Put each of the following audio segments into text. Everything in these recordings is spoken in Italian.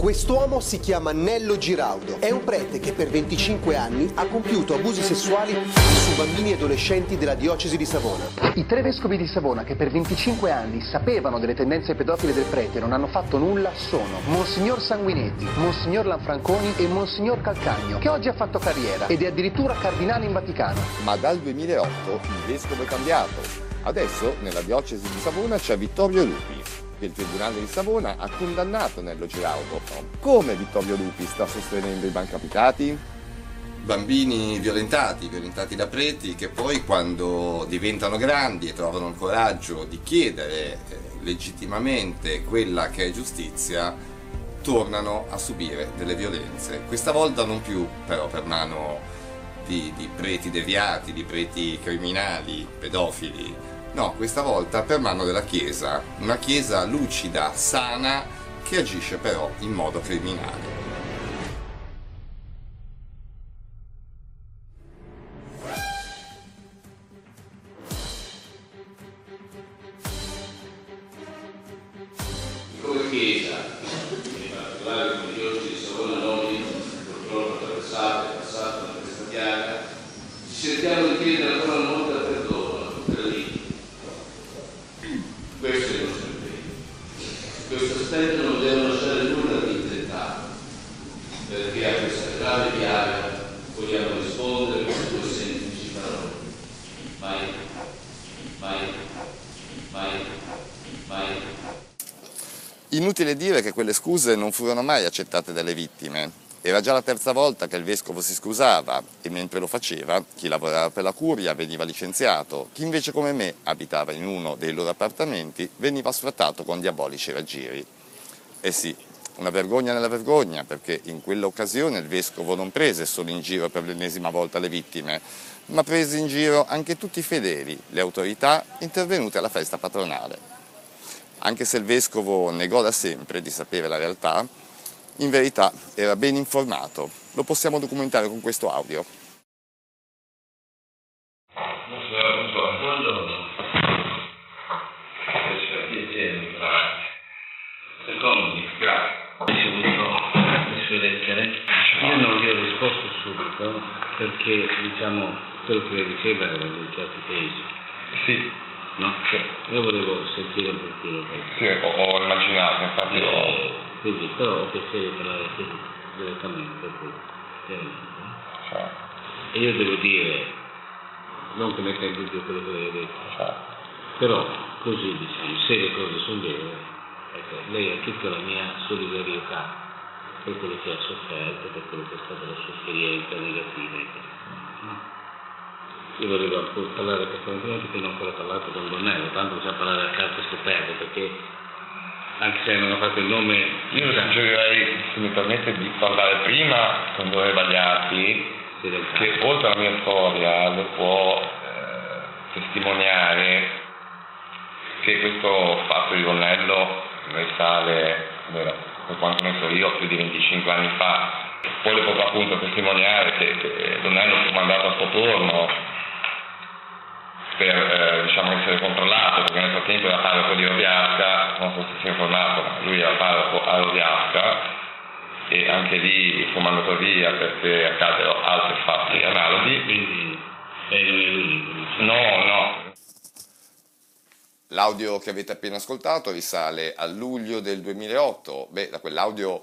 Quest'uomo si chiama Nello Giraudo. È un prete che per 25 anni ha compiuto abusi sessuali su bambini e adolescenti della diocesi di Savona. I tre vescovi di Savona che per 25 anni sapevano delle tendenze pedofile del prete e non hanno fatto nulla sono Monsignor Sanguinetti, Monsignor Lanfranconi e Monsignor Calcagno, che oggi ha fatto carriera ed è addirittura cardinale in Vaticano. Ma dal 2008 il vescovo è cambiato. Adesso nella diocesi di Savona c'è Vittorio Lupi che il Tribunale di Savona ha condannato Nello Giraudo. Come Vittorio Lupi sta sostenendo i bancapitati? Bambini violentati, violentati da preti, che poi quando diventano grandi e trovano il coraggio di chiedere eh, legittimamente quella che è giustizia, tornano a subire delle violenze. Questa volta non più però per mano di, di preti deviati, di preti criminali, pedofili, No, questa volta per mano della Chiesa, una Chiesa lucida, sana, che agisce però in modo criminale. Inutile dire che quelle scuse non furono mai accettate dalle vittime. Era già la terza volta che il vescovo si scusava e mentre lo faceva chi lavorava per la curia veniva licenziato, chi invece come me abitava in uno dei loro appartamenti veniva sfrattato con diabolici raggiri. Eh sì, una vergogna nella vergogna perché in quell'occasione il vescovo non prese solo in giro per l'ennesima volta le vittime, ma prese in giro anche tutti i fedeli, le autorità intervenute alla festa patronale. Anche se il vescovo negò da sempre di sapere la realtà, in verità era ben informato. Lo possiamo documentare con questo audio. Io non gli ho risposto subito perché, diciamo, quello che diceva era di certi tesi. Sì, No? Cioè, io volevo sentire un pochino questo. sì, ho, ho immaginato, infatti ho... Eh, quindi, però ho piacere di parlare direttamente chiaramente. Cioè, E io devo dire, non che metta in dubbio quello che lei ha detto, cioè, però così diciamo, se le cose sono vere, ecco, lei ha tutta la mia solidarietà per quello che ha sofferto, per quello che è stata la sua esperienza negativa. ecco. Io volevo parlare approfondimenti perché non ho ancora parlato con Donnello, tanto possiamo parlare a carte scoperte perché anche se non ho fatto il nome io suggerirei, se mi permette, di parlare prima con Dore Bagliati, sì, che oltre alla mia storia le può eh, testimoniare che questo fatto di Donnello risale, allora, per quanto ne so io, più di 25 anni fa. Poi le potrò appunto testimoniare che, che Donnello fu mandato a Sottorno per eh, diciamo essere controllato, perché nel frattempo era parroco di Roviasca, non so se si è informato, ma lui era parroco a Roviasca e anche lì fu mandato via perché accaddero altri fatti analoghi. Quindi. No, no, L'audio che avete appena ascoltato risale a luglio del 2008. Beh, da quell'audio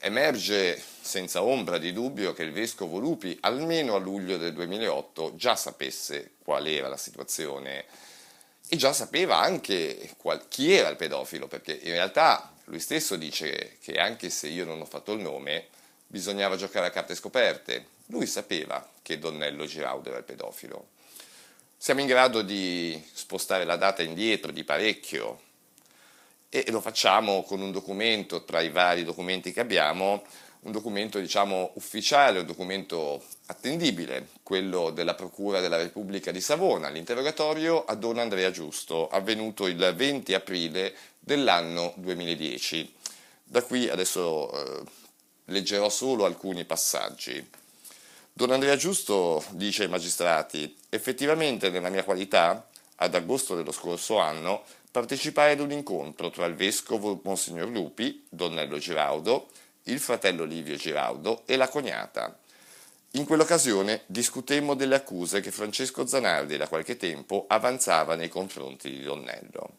emerge senza ombra di dubbio che il vescovo Lupi, almeno a luglio del 2008, già sapesse qual era la situazione e già sapeva anche qual- chi era il pedofilo, perché in realtà lui stesso dice che anche se io non ho fatto il nome, bisognava giocare a carte scoperte. Lui sapeva che Donnello Giraudo era il pedofilo. Siamo in grado di spostare la data indietro di parecchio e lo facciamo con un documento tra i vari documenti che abbiamo, un documento diciamo ufficiale, un documento attendibile, quello della Procura della Repubblica di Savona, l'interrogatorio a Don Andrea Giusto, avvenuto il 20 aprile dell'anno 2010. Da qui adesso eh, leggerò solo alcuni passaggi. Don Andrea Giusto dice ai magistrati, effettivamente nella mia qualità ad agosto dello scorso anno, partecipai ad un incontro tra il vescovo Monsignor Lupi, Donnello Giraudo, il fratello Livio Giraudo e la cognata. In quell'occasione discutemmo delle accuse che Francesco Zanardi da qualche tempo avanzava nei confronti di Donnello.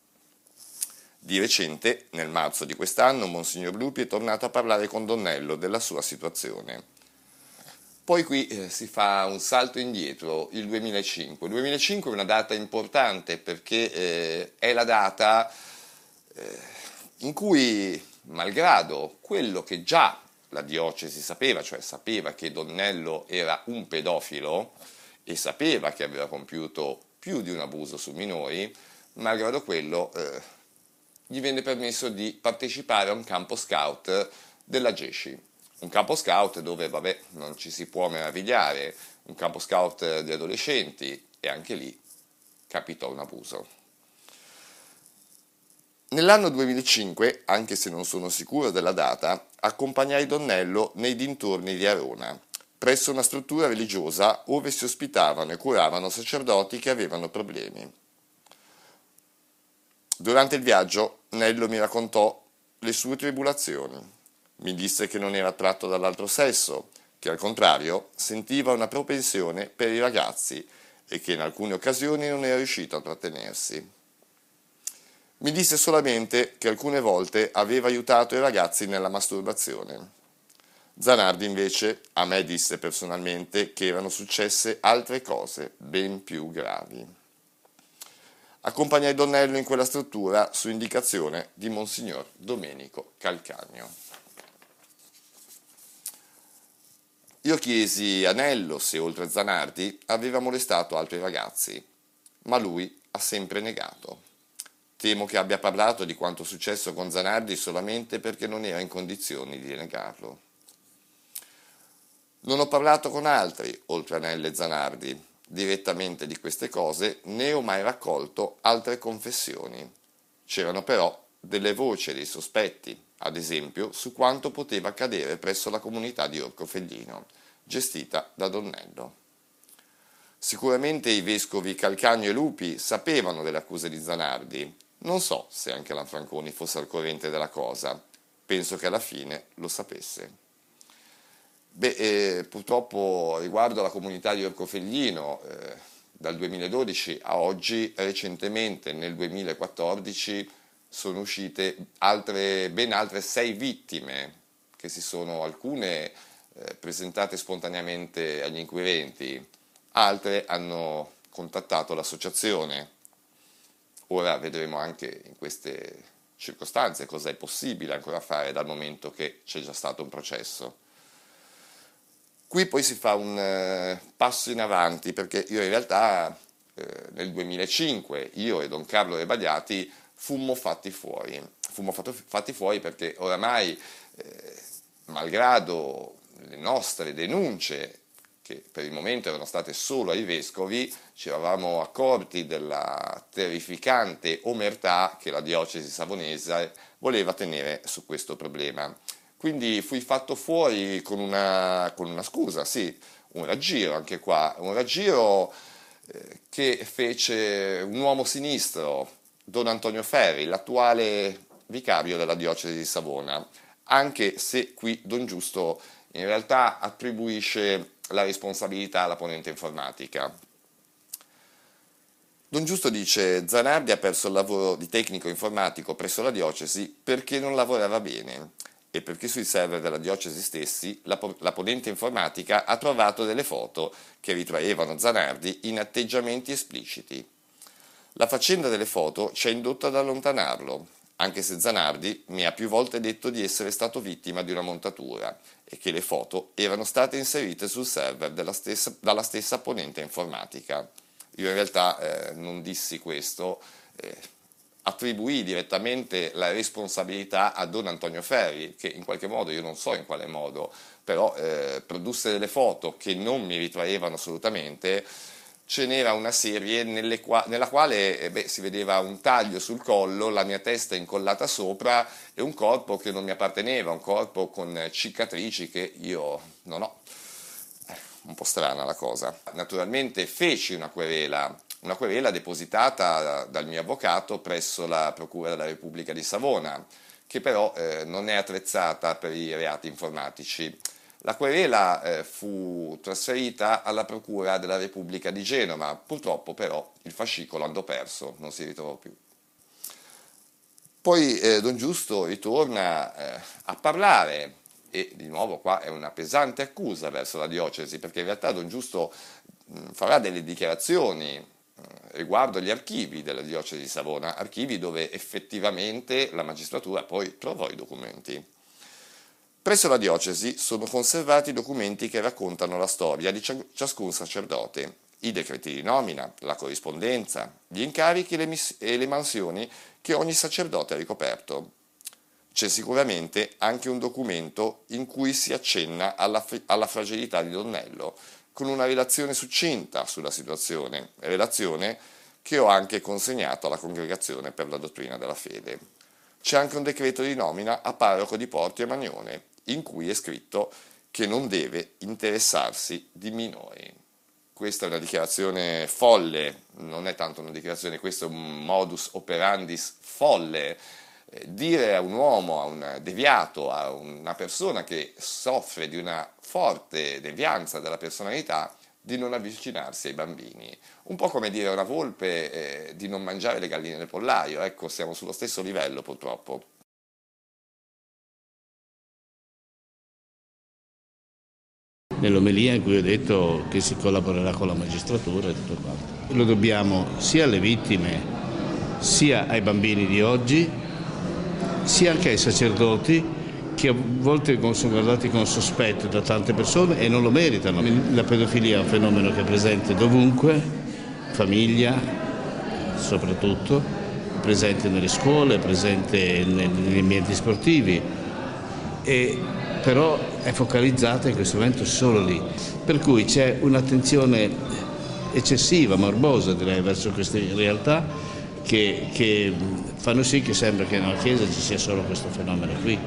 Di recente, nel marzo di quest'anno, Monsignor Lupi è tornato a parlare con Donnello della sua situazione. Poi qui eh, si fa un salto indietro, il 2005. Il 2005 è una data importante perché eh, è la data eh, in cui, malgrado quello che già la diocesi sapeva, cioè sapeva che Donnello era un pedofilo e sapeva che aveva compiuto più di un abuso su minori, malgrado quello eh, gli venne permesso di partecipare a un campo scout della GESCI un campo scout dove, vabbè, non ci si può meravigliare, un campo scout di adolescenti e anche lì capitò un abuso. Nell'anno 2005, anche se non sono sicuro della data, accompagnai Donnello nei dintorni di Arona, presso una struttura religiosa dove si ospitavano e curavano sacerdoti che avevano problemi. Durante il viaggio, Nello mi raccontò le sue tribulazioni. Mi disse che non era attratto dall'altro sesso, che al contrario sentiva una propensione per i ragazzi e che in alcune occasioni non era riuscito a trattenersi. Mi disse solamente che alcune volte aveva aiutato i ragazzi nella masturbazione. Zanardi invece a me disse personalmente che erano successe altre cose ben più gravi. Accompagnai Donnello in quella struttura su indicazione di Monsignor Domenico Calcagno. Io chiesi a Nello se oltre a Zanardi aveva molestato altri ragazzi, ma lui ha sempre negato. Temo che abbia parlato di quanto successo con Zanardi solamente perché non era in condizioni di negarlo. Non ho parlato con altri, oltre a Nello e Zanardi, direttamente di queste cose, né ho mai raccolto altre confessioni. C'erano però delle voci dei sospetti, ad esempio su quanto poteva accadere presso la comunità di Orco Fellino, gestita da Donnello. Sicuramente i vescovi Calcagno e Lupi sapevano delle accuse di Zanardi, non so se anche Lanfranconi fosse al corrente della cosa, penso che alla fine lo sapesse. Beh, eh, purtroppo riguardo alla comunità di Orcofellino, eh, dal 2012 a oggi, recentemente nel 2014, sono uscite altre, ben altre sei vittime, che si sono alcune eh, presentate spontaneamente agli inquirenti, altre hanno contattato l'associazione. Ora vedremo anche in queste circostanze cosa è possibile ancora fare dal momento che c'è già stato un processo. Qui poi si fa un eh, passo in avanti perché io in realtà eh, nel 2005 io e Don Carlo Rebagliati fummo fatti fuori. Fummo fatti fuori perché oramai, eh, malgrado le nostre denunce, che per il momento erano state solo ai vescovi, ci eravamo accorti della terrificante omertà che la diocesi savonese voleva tenere su questo problema. Quindi fui fatto fuori con una, con una scusa, sì, un raggiro anche qua, un raggiro eh, che fece un uomo sinistro, Don Antonio Ferri, l'attuale vicario della diocesi di Savona, anche se qui Don Giusto in realtà attribuisce la responsabilità alla ponente informatica. Don Giusto dice Zanardi ha perso il lavoro di tecnico informatico presso la diocesi perché non lavorava bene e perché sui server della diocesi stessi la, la ponente informatica ha trovato delle foto che ritraevano Zanardi in atteggiamenti espliciti. La faccenda delle foto ci ha indotto ad allontanarlo, anche se Zanardi mi ha più volte detto di essere stato vittima di una montatura e che le foto erano state inserite sul server stessa, dalla stessa ponente informatica. Io in realtà eh, non dissi questo, eh, attribuì direttamente la responsabilità a Don Antonio Ferri, che in qualche modo, io non so in quale modo, però eh, produsse delle foto che non mi ritraevano assolutamente ce n'era una serie qua- nella quale eh beh, si vedeva un taglio sul collo, la mia testa incollata sopra e un corpo che non mi apparteneva, un corpo con cicatrici che io non ho. Eh, un po' strana la cosa. Naturalmente feci una querela una querela depositata dal mio avvocato presso la Procura della Repubblica di Savona, che però eh, non è attrezzata per i reati informatici. La querela eh, fu trasferita alla Procura della Repubblica di Genova, purtroppo però il fascicolo andò perso, non si ritrovò più. Poi eh, Don Giusto ritorna eh, a parlare e di nuovo qua è una pesante accusa verso la diocesi perché in realtà Don Giusto mh, farà delle dichiarazioni riguardo gli archivi della diocesi di Savona, archivi dove effettivamente la magistratura poi trovò i documenti. Presso la diocesi sono conservati documenti che raccontano la storia di ciascun sacerdote, i decreti di nomina, la corrispondenza, gli incarichi e le mansioni che ogni sacerdote ha ricoperto. C'è sicuramente anche un documento in cui si accenna alla, alla fragilità di Donnello, con una relazione succinta sulla situazione, relazione che ho anche consegnato alla Congregazione per la Dottrina della Fede. C'è anche un decreto di nomina a parroco di Porti e Magnone, in cui è scritto che non deve interessarsi di minori. Questa è una dichiarazione folle, non è tanto una dichiarazione, questo è un modus operandis folle. Eh, dire a un uomo, a un deviato, a una persona che soffre di una forte devianza della personalità, di non avvicinarsi ai bambini. Un po' come dire a una volpe eh, di non mangiare le galline del pollaio, ecco, siamo sullo stesso livello purtroppo. Nell'omelia in cui ho detto che si collaborerà con la magistratura e tutto quanto. Lo dobbiamo sia alle vittime, sia ai bambini di oggi, sia anche ai sacerdoti che a volte sono guardati con sospetto da tante persone e non lo meritano. La pedofilia è un fenomeno che è presente dovunque, famiglia soprattutto, presente nelle scuole, presente negli ambienti sportivi e però è focalizzata in questo momento solo lì, per cui c'è un'attenzione eccessiva, morbosa direi, verso queste realtà che, che, fanno sì che sembra che nella Chiesa ci sia solo questo fenomeno qui.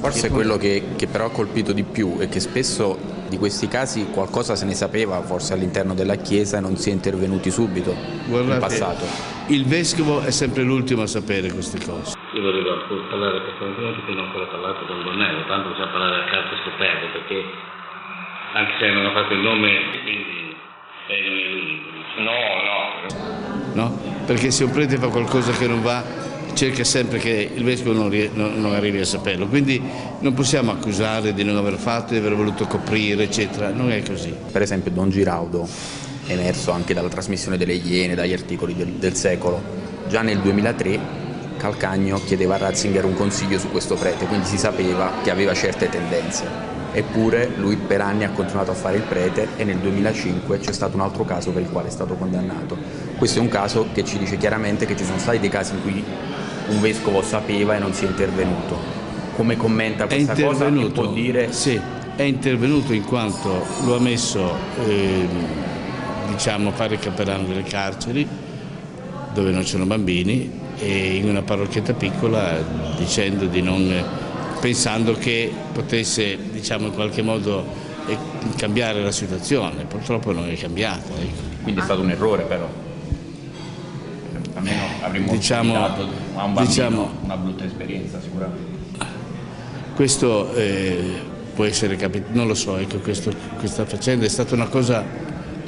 Forse quello che, che però ha colpito di più è che spesso di questi casi qualcosa se ne sapeva forse all'interno della Chiesa e non si è intervenuti subito Guardate, in passato. Il Vescovo è sempre l'ultimo a sapere queste cose. Io volevo parlare per contenuti che non ho ancora parlato con Bonnello, tanto possiamo parlare a carte scoperte perché anche se non ha fatto il nome, quindi lei non è l'unico. No, no. No? Perché se un prete fa qualcosa che non va, cerca sempre che il vescovo non, non, non, arrivi a saperlo. Quindi non possiamo accusare di non aver fatto, di aver voluto coprire, eccetera. Non è così. Per esempio Don Giraudo, emerso anche dalla trasmissione delle Iene, dagli articoli del, del secolo, già nel 2003 Calcagno chiedeva a Ratzinger un consiglio su questo prete, quindi si sapeva che aveva certe tendenze. Eppure lui per anni ha continuato a fare il prete e nel 2005 c'è stato un altro caso per il quale è stato condannato. Questo è un caso che ci dice chiaramente che ci sono stati dei casi in cui un vescovo sapeva e non si è intervenuto. Come commenta questa cosa e può dire... Sì, è intervenuto in quanto lo ha messo eh, diciamo, a fare il capellano delle carceri dove non c'erano bambini in una parrocchietta piccola dicendo di non, pensando che potesse diciamo, in qualche modo eh, cambiare la situazione, purtroppo non è cambiata. Ecco. Quindi è stato un errore però? Almeno avremmo diciamo, a un bambino diciamo, una brutta esperienza sicuramente. Questo eh, può essere capitato, non lo so, ecco, questo, questa faccenda è stata una cosa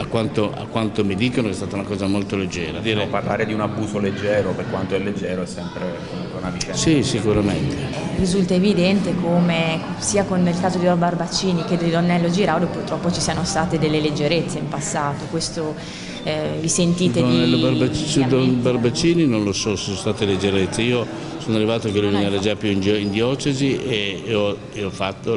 a quanto, a quanto, mi dicono è stata una cosa molto leggera. Dire... No, parlare di un abuso leggero, per quanto è leggero, è sempre una vicenda. Sì, sicuramente. Risulta evidente come sia con il caso di Don Barbaccini che di Donnello Giraudo purtroppo ci siano state delle leggerezze in passato. Questo eh, vi sentite Donnello di... Barbac... Su Don Barbaccini non lo so se sono state leggerezze. Io sono arrivato che lui non era già più in, in diocesi e, e, ho, e ho fatto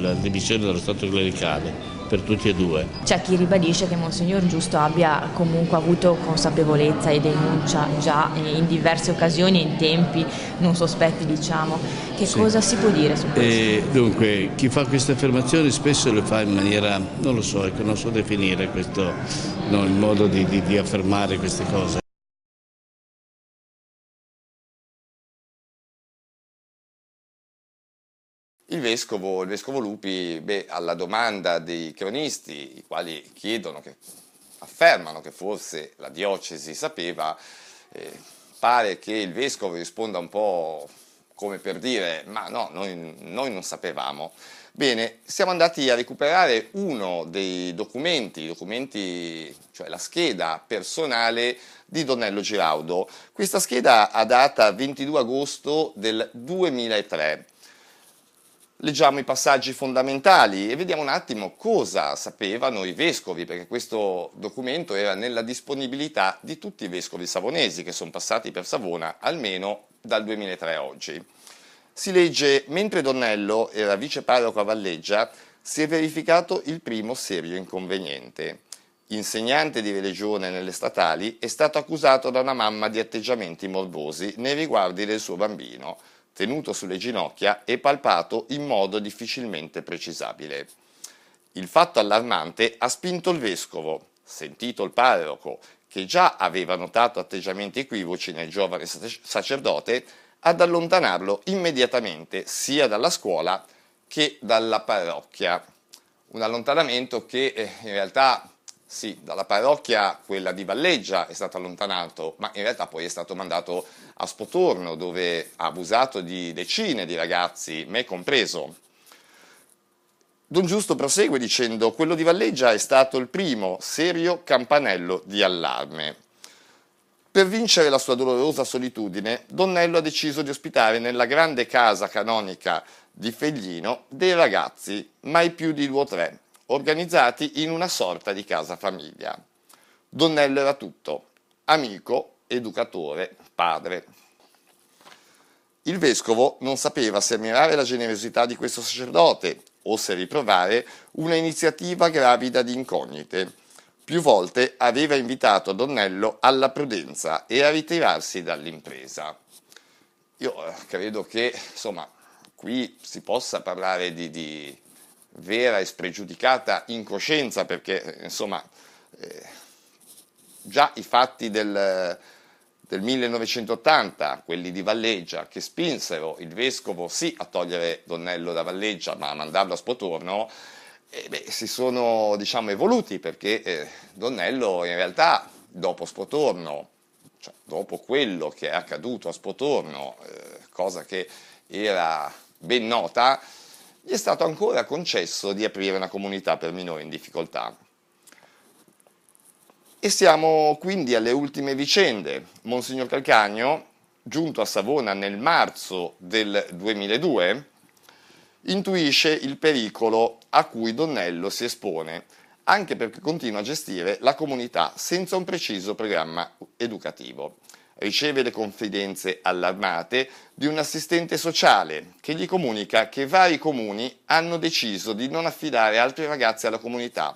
la divisione dello Stato clericale per tutti e due. C'è chi ribadisce che Monsignor Giusto abbia comunque avuto consapevolezza e denuncia già in diverse occasioni e in tempi non sospetti diciamo. Che sì. cosa si può dire su questo? E dunque chi fa queste affermazioni spesso le fa in maniera, non lo so, ecco, non so definire questo, no, il modo di, di, di affermare queste cose. Il vescovo, il vescovo Lupi, beh, alla domanda dei cronisti, i quali chiedono che affermano che forse la diocesi sapeva, eh, pare che il vescovo risponda un po' come per dire ma no, noi, noi non sapevamo. Bene, siamo andati a recuperare uno dei documenti, documenti, cioè la scheda personale di Donnello Giraudo. Questa scheda ha data 22 agosto del 2003. Leggiamo i passaggi fondamentali e vediamo un attimo cosa sapevano i vescovi, perché questo documento era nella disponibilità di tutti i vescovi savonesi che sono passati per Savona almeno dal 2003 a oggi. Si legge, mentre Donnello era viceparroco a Valleggia, si è verificato il primo serio inconveniente. Insegnante di religione nelle statali, è stato accusato da una mamma di atteggiamenti morbosi nei riguardi del suo bambino, tenuto sulle ginocchia e palpato in modo difficilmente precisabile. Il fatto allarmante ha spinto il vescovo, sentito il parroco, che già aveva notato atteggiamenti equivoci nel giovane sacerdote, ad allontanarlo immediatamente sia dalla scuola che dalla parrocchia. Un allontanamento che eh, in realtà sì, dalla parrocchia, quella di Valleggia, è stato allontanato, ma in realtà poi è stato mandato a Spotorno, dove ha abusato di decine di ragazzi, me compreso. Don Giusto prosegue dicendo: Quello di Valleggia è stato il primo serio campanello di allarme. Per vincere la sua dolorosa solitudine, Donnello ha deciso di ospitare nella grande casa canonica di Feglino dei ragazzi, mai più di due o tre, organizzati in una sorta di casa famiglia. Donnello era tutto, amico, educatore, padre. Il vescovo non sapeva se ammirare la generosità di questo sacerdote o se riprovare una iniziativa gravida di incognite più volte aveva invitato Donnello alla prudenza e a ritirarsi dall'impresa. Io eh, credo che, insomma, qui si possa parlare di, di vera e spregiudicata incoscienza perché, insomma, eh, già i fatti del, del 1980, quelli di Valleggia, che spinsero il vescovo sì a togliere Donnello da Valleggia, ma a mandarlo a Spotorno, eh, beh, si sono diciamo, evoluti perché eh, Donnello in realtà dopo Spotorno, cioè, dopo quello che è accaduto a Spotorno, eh, cosa che era ben nota, gli è stato ancora concesso di aprire una comunità per minori in difficoltà. E siamo quindi alle ultime vicende. Monsignor Calcagno, giunto a Savona nel marzo del 2002, intuisce il pericolo a cui Donnello si espone, anche perché continua a gestire la comunità senza un preciso programma educativo. Riceve le confidenze allarmate di un assistente sociale che gli comunica che vari comuni hanno deciso di non affidare altri ragazzi alla comunità.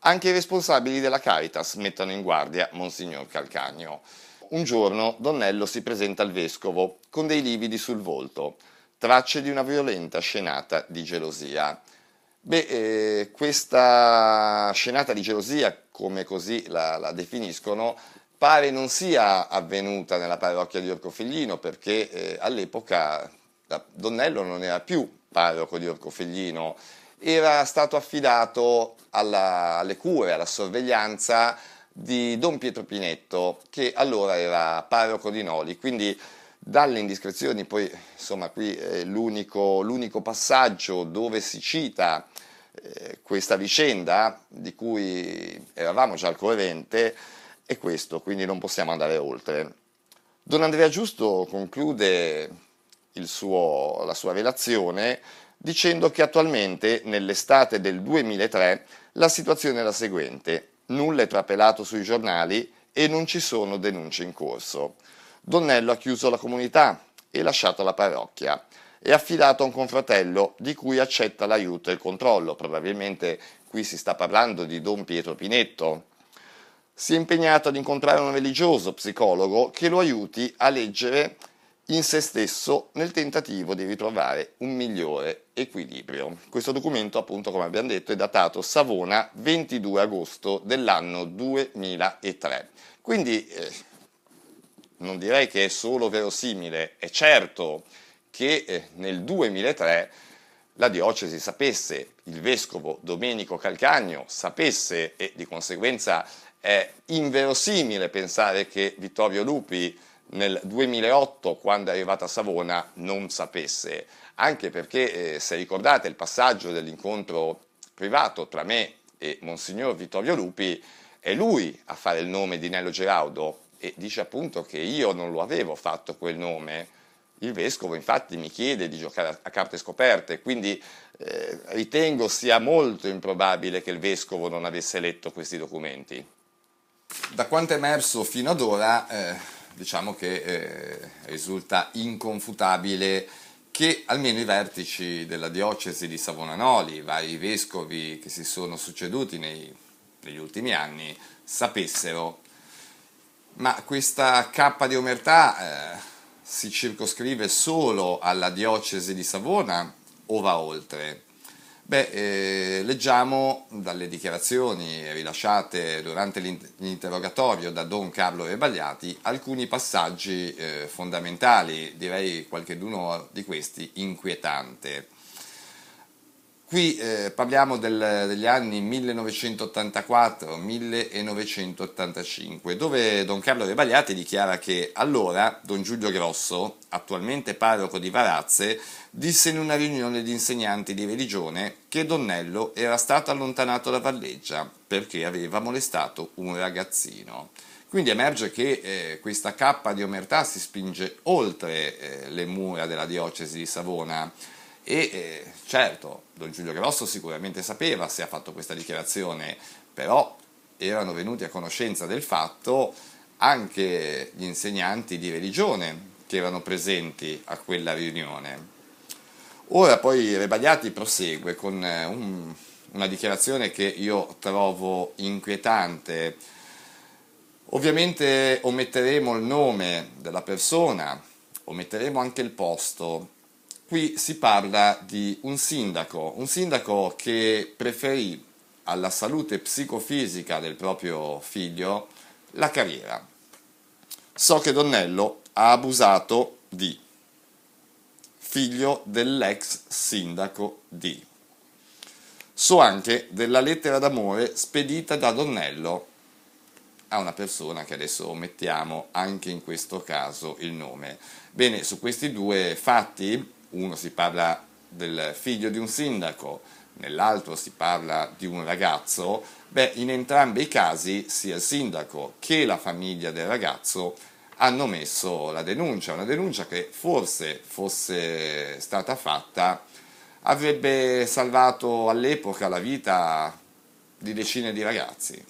Anche i responsabili della Caritas mettono in guardia Monsignor Calcagno. Un giorno Donnello si presenta al vescovo con dei lividi sul volto tracce di una violenta scenata di gelosia. Beh, eh, questa scenata di gelosia, come così la, la, definiscono, pare non sia avvenuta nella parrocchia di Orcofiglino perché eh, all'epoca Donnello non era più parroco di Orcofiglino, era stato affidato alla, alle cure, alla sorveglianza di Don Pietro Pinetto, che allora era parroco di Noli, quindi dalle indiscrezioni, poi insomma qui è l'unico, l'unico passaggio dove si cita eh, questa vicenda di cui eravamo già al corrente è questo, quindi non possiamo andare oltre. Don Andrea Giusto conclude suo, la sua relazione dicendo che attualmente nell'estate del 2003 la situazione è la seguente, nulla è trapelato sui giornali e non ci sono denunce in corso. Donnello ha chiuso la comunità e lasciato la parrocchia. È affidato a un confratello di cui accetta l'aiuto e il controllo. Probabilmente qui si sta parlando di Don Pietro Pinetto. Si è impegnato ad incontrare un religioso psicologo che lo aiuti a leggere in se stesso nel tentativo di ritrovare un migliore equilibrio. Questo documento, appunto, come abbiamo detto, è datato Savona 22 agosto dell'anno 2003. Quindi eh, non direi che è solo verosimile, è certo che eh, nel 2003 la diocesi sapesse, il vescovo Domenico Calcagno sapesse e di conseguenza è inverosimile pensare che Vittorio Lupi nel 2008, quando è arrivato a Savona, non sapesse, anche perché eh, se ricordate il passaggio dell'incontro privato tra me e Monsignor Vittorio Lupi, è lui a fare il nome di Nello Geraudo e dice appunto che io non lo avevo fatto quel nome. Il vescovo infatti mi chiede di giocare a carte scoperte, quindi eh, ritengo sia molto improbabile che il vescovo non avesse letto questi documenti. Da quanto è emerso fino ad ora, eh, diciamo che eh, risulta inconfutabile che almeno i vertici della diocesi di Savonanoli, i vari vescovi che si sono succeduti nei, negli ultimi anni, sapessero. Ma questa cappa di omertà eh, si circoscrive solo alla diocesi di Savona o va oltre? Beh, eh, leggiamo dalle dichiarazioni rilasciate durante l'interrogatorio da Don Carlo Rebagliati alcuni passaggi eh, fondamentali, direi qualcheduno di questi inquietante. Qui eh, parliamo del, degli anni 1984-1985, dove Don Carlo Rebagliati dichiara che allora Don Giulio Grosso, attualmente parroco di Varazze, disse in una riunione di insegnanti di religione che Donnello era stato allontanato da Valleggia perché aveva molestato un ragazzino. Quindi emerge che eh, questa cappa di omertà si spinge oltre eh, le mura della diocesi di Savona e eh, certo, Don Giulio Grosso sicuramente sapeva se ha fatto questa dichiarazione, però erano venuti a conoscenza del fatto anche gli insegnanti di religione che erano presenti a quella riunione. Ora poi Rebagliati prosegue con eh, un, una dichiarazione che io trovo inquietante. Ovviamente ometteremo il nome della persona, ometteremo anche il posto, Qui si parla di un sindaco, un sindaco che preferì alla salute psicofisica del proprio figlio la carriera. So che Donnello ha abusato di figlio dell'ex sindaco di. So anche della lettera d'amore spedita da Donnello a una persona che adesso omettiamo anche in questo caso il nome. Bene, su questi due fatti uno si parla del figlio di un sindaco, nell'altro si parla di un ragazzo, beh, in entrambi i casi sia il sindaco che la famiglia del ragazzo hanno messo la denuncia, una denuncia che forse fosse stata fatta avrebbe salvato all'epoca la vita di decine di ragazzi.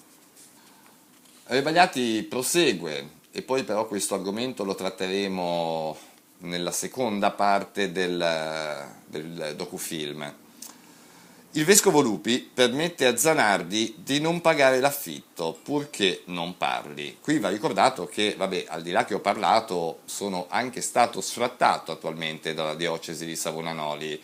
Rebagliati prosegue e poi però questo argomento lo tratteremo nella seconda parte del, del docufilm. Il vescovo Lupi permette a Zanardi di non pagare l'affitto purché non parli. Qui va ricordato che, vabbè, al di là che ho parlato, sono anche stato sfrattato attualmente dalla diocesi di Savonanoli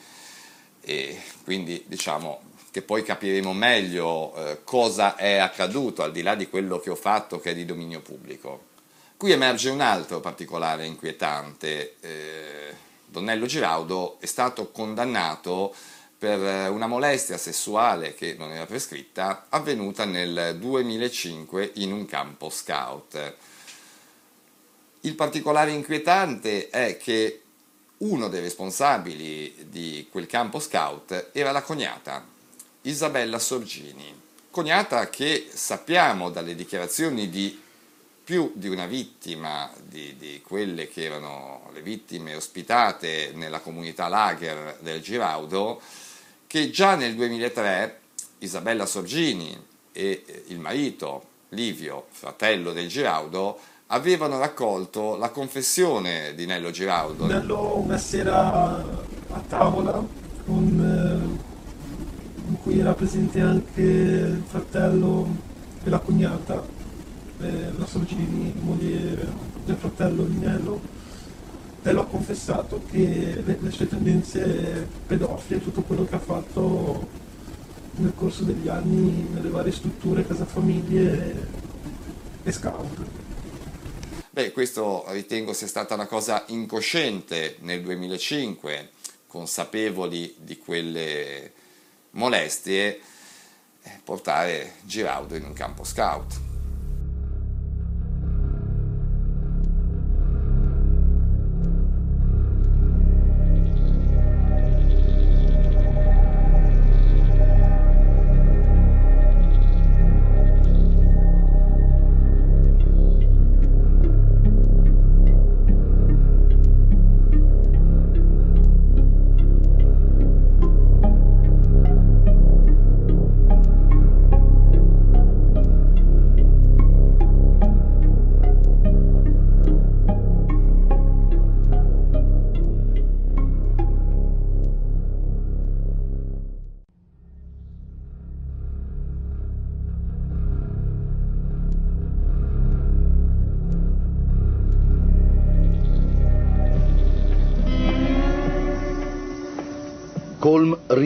e quindi diciamo che poi capiremo meglio eh, cosa è accaduto al di là di quello che ho fatto che è di dominio pubblico. Qui emerge un altro particolare inquietante. Eh, Donnello Giraudo è stato condannato per una molestia sessuale che non era prescritta avvenuta nel 2005 in un campo scout. Il particolare inquietante è che uno dei responsabili di quel campo scout era la cognata, Isabella Sorgini. Cognata che sappiamo dalle dichiarazioni di più di una vittima di, di, quelle che erano le vittime ospitate nella comunità lager del Giraudo, che già nel 2003 Isabella Sorgini e il marito Livio, fratello del Giraudo, avevano raccolto la confessione di Nello Giraudo. Nello una sera a tavola con, eh, in cui era presente anche il fratello e la cognata eh, la Sorgini, moglie del fratello di Nello, Nello ha confessato che le, le sue tendenze pedofile, tutto quello che ha fatto nel corso degli anni nelle varie strutture, casa famiglie e scout. Beh, questo ritengo sia stata una cosa incosciente nel 2005, consapevoli di quelle molestie, eh, portare Giraudo in un campo scout.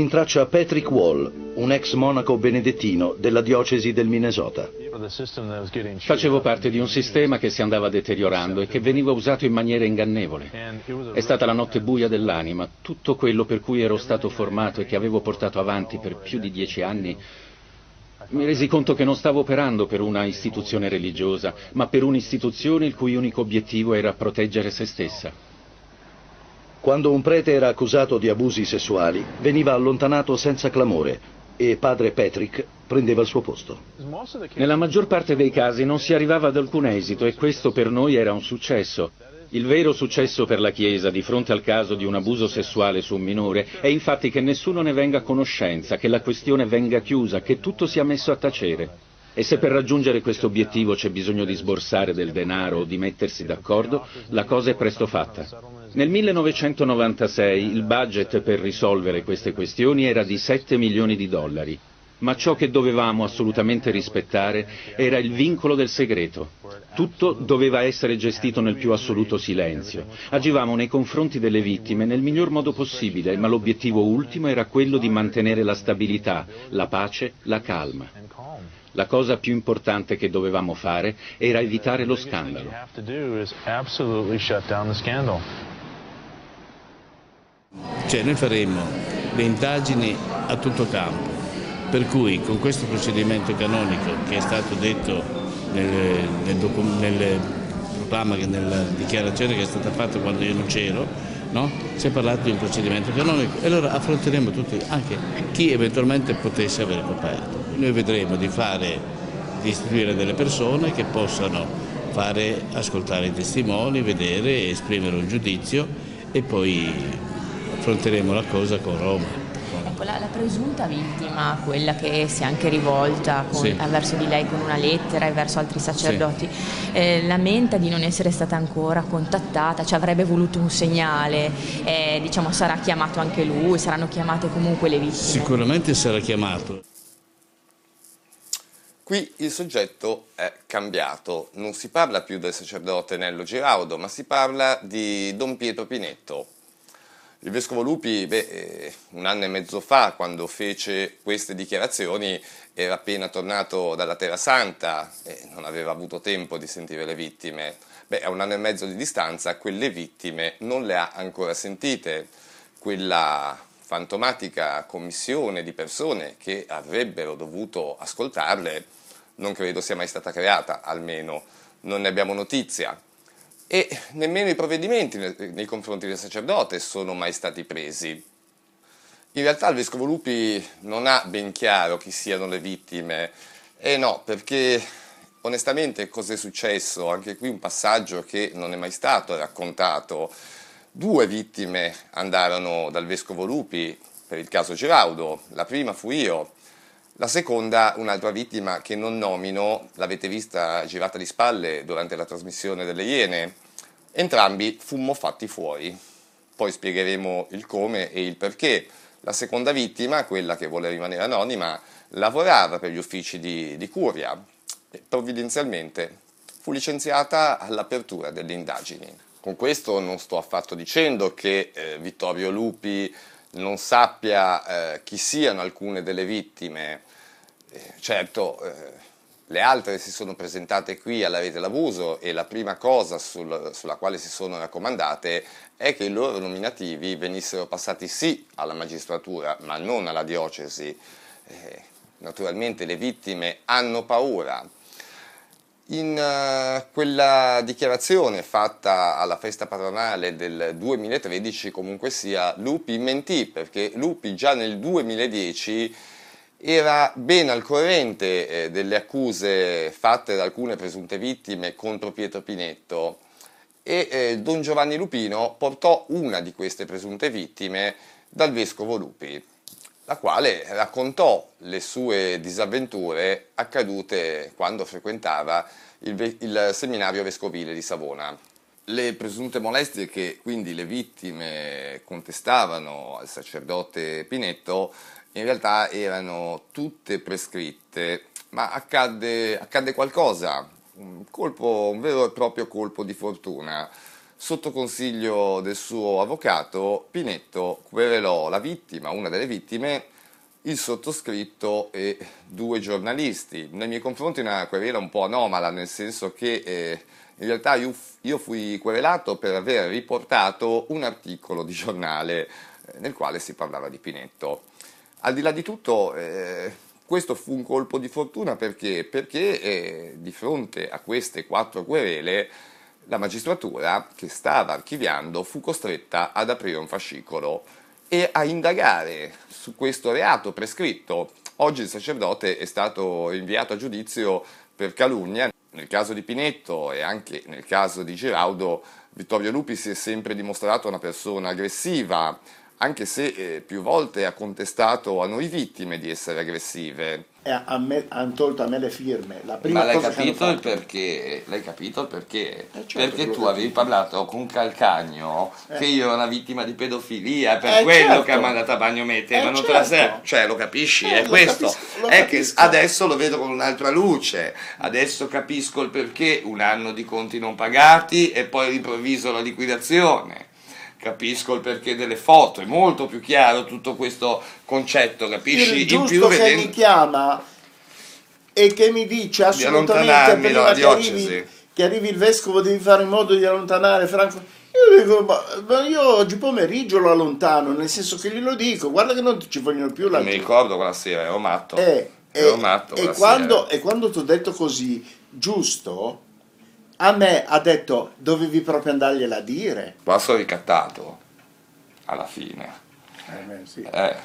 Rintraccia Patrick Wall, un ex monaco benedettino della diocesi del Minnesota. Facevo parte di un sistema che si andava deteriorando e che veniva usato in maniera ingannevole. È stata la notte buia dell'anima, tutto quello per cui ero stato formato e che avevo portato avanti per più di dieci anni. Mi resi conto che non stavo operando per una istituzione religiosa, ma per un'istituzione il cui unico obiettivo era proteggere se stessa. Quando un prete era accusato di abusi sessuali, veniva allontanato senza clamore e padre Patrick prendeva il suo posto. Nella maggior parte dei casi non si arrivava ad alcun esito e questo per noi era un successo. Il vero successo per la Chiesa di fronte al caso di un abuso sessuale su un minore è infatti che nessuno ne venga a conoscenza, che la questione venga chiusa, che tutto sia messo a tacere. E se per raggiungere questo obiettivo c'è bisogno di sborsare del denaro o di mettersi d'accordo, la cosa è presto fatta. Nel 1996 il budget per risolvere queste questioni era di 7 milioni di dollari, ma ciò che dovevamo assolutamente rispettare era il vincolo del segreto. Tutto doveva essere gestito nel più assoluto silenzio. Agivamo nei confronti delle vittime nel miglior modo possibile, ma l'obiettivo ultimo era quello di mantenere la stabilità, la pace, la calma. La cosa più importante che dovevamo fare era evitare lo scandalo. Cioè noi faremo le indagini a tutto campo, per cui con questo procedimento canonico che è stato detto nel, nel, nel proclama, nella dichiarazione che è stata fatta quando io non c'ero, no? si è parlato di un procedimento canonico e allora affronteremo tutti, anche chi eventualmente potesse aver coperto. Noi vedremo di, fare, di istituire delle persone che possano fare ascoltare i testimoni, vedere, esprimere un giudizio e poi affronteremo la cosa con Roma. Ecco, la, la, presunta vittima, quella che si è anche rivolta con, sì. verso di lei con una lettera e verso altri sacerdoti, sì. eh, lamenta di non essere stata ancora contattata, ci avrebbe voluto un segnale, eh, diciamo sarà chiamato anche lui, saranno chiamate comunque le vittime. Sicuramente sarà chiamato. Qui il soggetto è cambiato, non si parla più del sacerdote Nello Giraudo, ma si parla di Don Pietro Pinetto, il vescovo Lupi, beh, eh, un anno e mezzo fa, quando fece queste dichiarazioni, era appena tornato dalla Terra Santa e non aveva avuto tempo di sentire le vittime. Beh, a un anno e mezzo di distanza quelle vittime non le ha ancora sentite. Quella fantomatica commissione di persone che avrebbero dovuto ascoltarle non credo sia mai stata creata, almeno non ne abbiamo notizia e nemmeno i provvedimenti nei confronti del sacerdote sono mai stati presi. In realtà il vescovo Lupi non ha ben chiaro chi siano le vittime, e no, perché onestamente cosa è successo? Anche qui un passaggio che non è mai stato raccontato. Due vittime andarono dal vescovo Lupi per il caso Giraudo, la prima fu io, la seconda un'altra vittima che non nomino, l'avete vista girata di spalle durante la trasmissione delle Iene, entrambi fummo fatti fuori. Poi spiegheremo il come e il perché. La seconda vittima, quella che vuole rimanere anonima, lavorava per gli uffici di, di curia e provvidenzialmente fu licenziata all'apertura delle indagini. Con questo non sto affatto dicendo che eh, Vittorio Lupi non sappia eh, chi siano alcune delle vittime, certo eh, le altre si sono presentate qui alla rete l'abuso e la prima cosa sul, sulla quale si sono raccomandate è che i loro nominativi venissero passati sì alla magistratura ma non alla diocesi. Eh, naturalmente le vittime hanno paura. In uh, quella dichiarazione fatta alla festa patronale del 2013 comunque sia Lupi mentì perché Lupi già nel 2010 era ben al corrente eh, delle accuse fatte da alcune presunte vittime contro Pietro Pinetto e eh, Don Giovanni Lupino portò una di queste presunte vittime dal vescovo Lupi, la quale raccontò le sue disavventure accadute quando frequentava il, il seminario vescovile di Savona. Le presunte molestie che quindi le vittime contestavano al sacerdote Pinetto in realtà erano tutte prescritte, ma accadde, accadde qualcosa, un, colpo, un vero e proprio colpo di fortuna. Sotto consiglio del suo avvocato, Pinetto querelò la vittima, una delle vittime, il sottoscritto e due giornalisti. Nei miei confronti una querela un po' anomala, nel senso che eh, in realtà io, io, fui querelato per aver riportato un articolo di giornale eh, nel quale si parlava di Pinetto. Al di là di tutto, eh, questo fu un colpo di fortuna perché, perché eh, di fronte a queste quattro querele la magistratura che stava archiviando fu costretta ad aprire un fascicolo e a indagare su questo reato prescritto. Oggi il sacerdote è stato inviato a giudizio per calunnia. Nel caso di Pinetto e anche nel caso di Giraudo, Vittorio Lupi si è sempre dimostrato una persona aggressiva, anche se eh, più volte ha contestato a noi vittime di essere aggressive. E hanno tolto a me le firme. La prima Ma l'hai capito il perché? L'hai capito il perché? Eh certo perché tu avevi parlato con Calcagno eh. che io ero una vittima di pedofilia, per eh quello certo. che ha mandato a bagno mette, eh ma non certo. te la sei... Cioè lo capisci? Eh, è questo. Capisco, è capisco. che adesso lo vedo con un'altra luce. Adesso capisco il perché un anno di conti non pagati e poi all'improvviso la liquidazione capisco il perché delle foto, è molto più chiaro tutto questo concetto, capisci? Il giusto che vedendo... mi chiama e che mi dice assolutamente prima che arrivi, che arrivi, il vescovo devi fare in modo di allontanare Franco. Io dico, ma, io oggi pomeriggio lo allontano, nel senso che glielo dico, guarda che non ci vogliono più la... Mi ricordo quella sera, ero matto. Eh, ero eh, matto e, quando, e quando ti ho detto così, giusto, a me ha detto dovevi proprio andargliela a dire. Qua sono ricattato, alla fine. Eh, beh, sì. eh.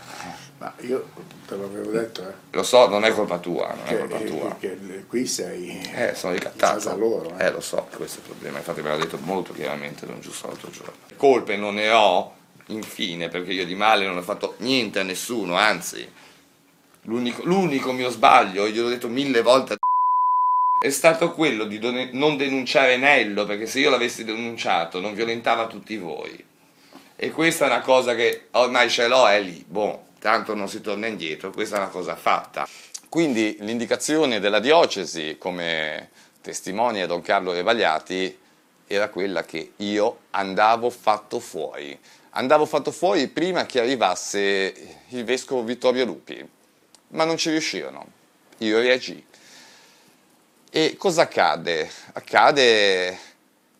Ma io te l'avevo detto, eh. Lo so, non è colpa tua, non che, è colpa tua. Che, che qui sei... Eh, sono ricattato. Loro, eh. eh. lo so, questo è il problema, infatti me l'ha detto molto chiaramente, non giusto l'altro giorno. Colpe non ne ho, infine, perché io di male non ho fatto niente a nessuno, anzi, l'unico, l'unico mio sbaglio, gliel'ho detto mille volte è stato quello di non denunciare Nello, perché se io l'avessi denunciato non violentava tutti voi. E questa è una cosa che ormai ce l'ho, è lì, boh, tanto non si torna indietro, questa è una cosa fatta. Quindi l'indicazione della diocesi come testimonia Don Carlo Revagliati era quella che io andavo fatto fuori. Andavo fatto fuori prima che arrivasse il vescovo Vittorio Lupi, ma non ci riuscirono. Io reagì. E cosa accade? Accade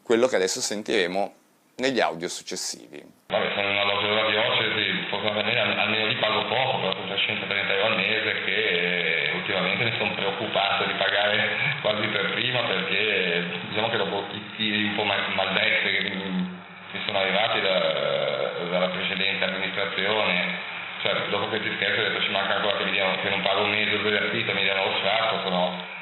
quello che adesso sentiremo negli audio successivi. Vabbè, sono una della diocesi, fortunatamente almeno li pago poco, però sono 130 euro al mese che ultimamente mi sono preoccupato di pagare quasi per prima perché diciamo che dopo i tiri un po' maldestri che mi sono arrivati da, dalla precedente amministrazione, cioè dopo questi scherzi ho detto ci manca ancora che, diano, che non pago un mese o due di affitto, mi diano lo sfratto, sono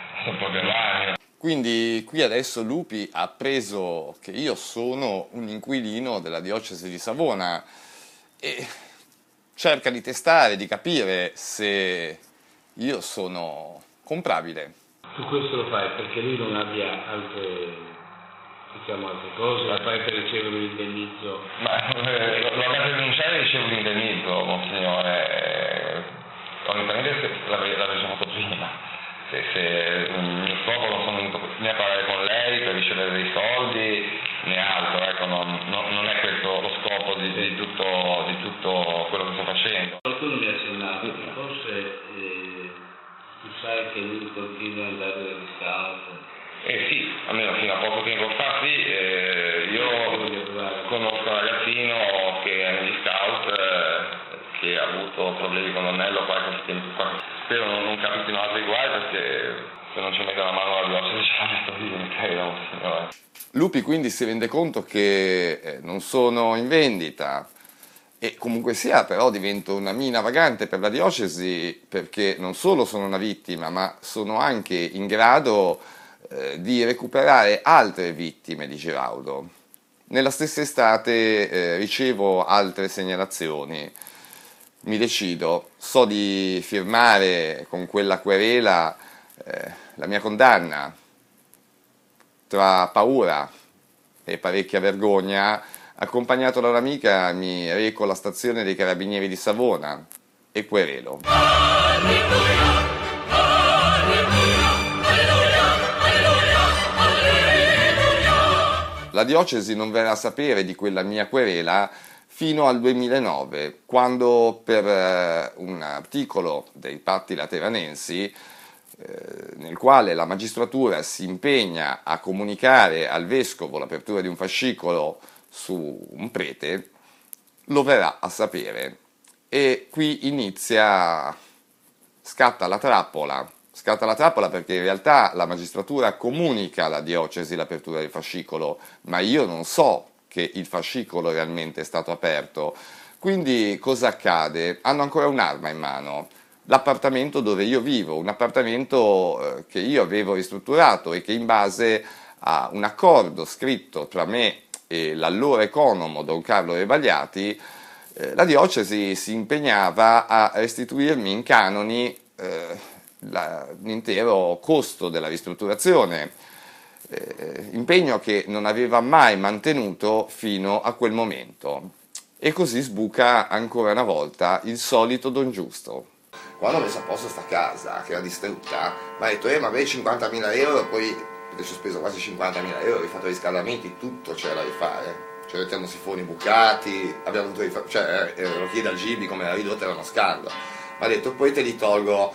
quindi qui adesso Lupi ha preso che io sono un inquilino della diocesi di Savona e cerca di testare, di capire se io sono comprabile. Tu questo lo fai perché lui non abbia altre, diciamo, altre cose, lo fai per ricevere l'indennizzo? Ma eh, lo andate a denunciare ricevo l'indennizzo, monsignore. Eh, onestamente l'avrei fatto prima se, se il mio scopo non sono venuto né a parlare con lei per ricevere dei soldi né altro, ecco, non, non, non, è questo lo scopo di, di, tutto, di, tutto, quello che sto facendo. Qualcuno mi ha accennato che forse eh, Tu sai che lui continua ad andare agli scout? Eh sì, almeno fino a poco tempo fa sì, eh, io conosco un ragazzino che è negli scout eh, che ha avuto problemi con l'anello qualche tempo fa. Spero non, non capitino altri guai perché se non ci mette la mano alla diocesi ce la metto via, credo, signore. Lupi quindi si rende conto che eh, non sono in vendita e comunque sia però divento una mina vagante per la diocesi perché non solo sono una vittima ma sono anche in grado eh, di recuperare altre vittime di Giraudo. Nella stessa estate eh, ricevo altre segnalazioni, mi decido, so di firmare con quella querela eh, la mia condanna tra paura e parecchia vergogna Accompagnato da un'amica mi reco alla stazione dei carabinieri di Savona e querelo. La diocesi non verrà a sapere di quella mia querela fino al 2009, quando per eh, un articolo dei Patti Lateranensi eh, nel quale la magistratura si impegna a comunicare al vescovo l'apertura di un fascicolo su un prete, lo verrà a sapere. E qui inizia, scatta la trappola, scatta la trappola perché in realtà la magistratura comunica alla diocesi l'apertura del fascicolo, ma io non so che il fascicolo realmente è stato aperto. Quindi cosa accade? Hanno ancora un'arma in mano, l'appartamento dove io vivo, un appartamento eh, che io avevo ristrutturato e che in base a un accordo scritto tra me e l'allora economo Don Carlo Rebagliati, eh, la diocesi si impegnava a restituirmi in canoni eh, l'intero costo della ristrutturazione, eh, impegno che non aveva mai mantenuto fino a quel momento. E così sbuca ancora una volta il solito Don Giusto. Quando ho messo a posto sta casa, che era distrutta, mi ha detto, eh ma avevi 50.000 euro, poi ci ho speso quasi 50.000 euro, ho rifatto riscaldamenti, tutto c'era da rifare. Cioè termosifoni bucati, abbiamo dovuto rifare, cioè eh, lo chiede al Gibi come era ridotta era uno scandalo. Mi ha detto poi te li tolgo,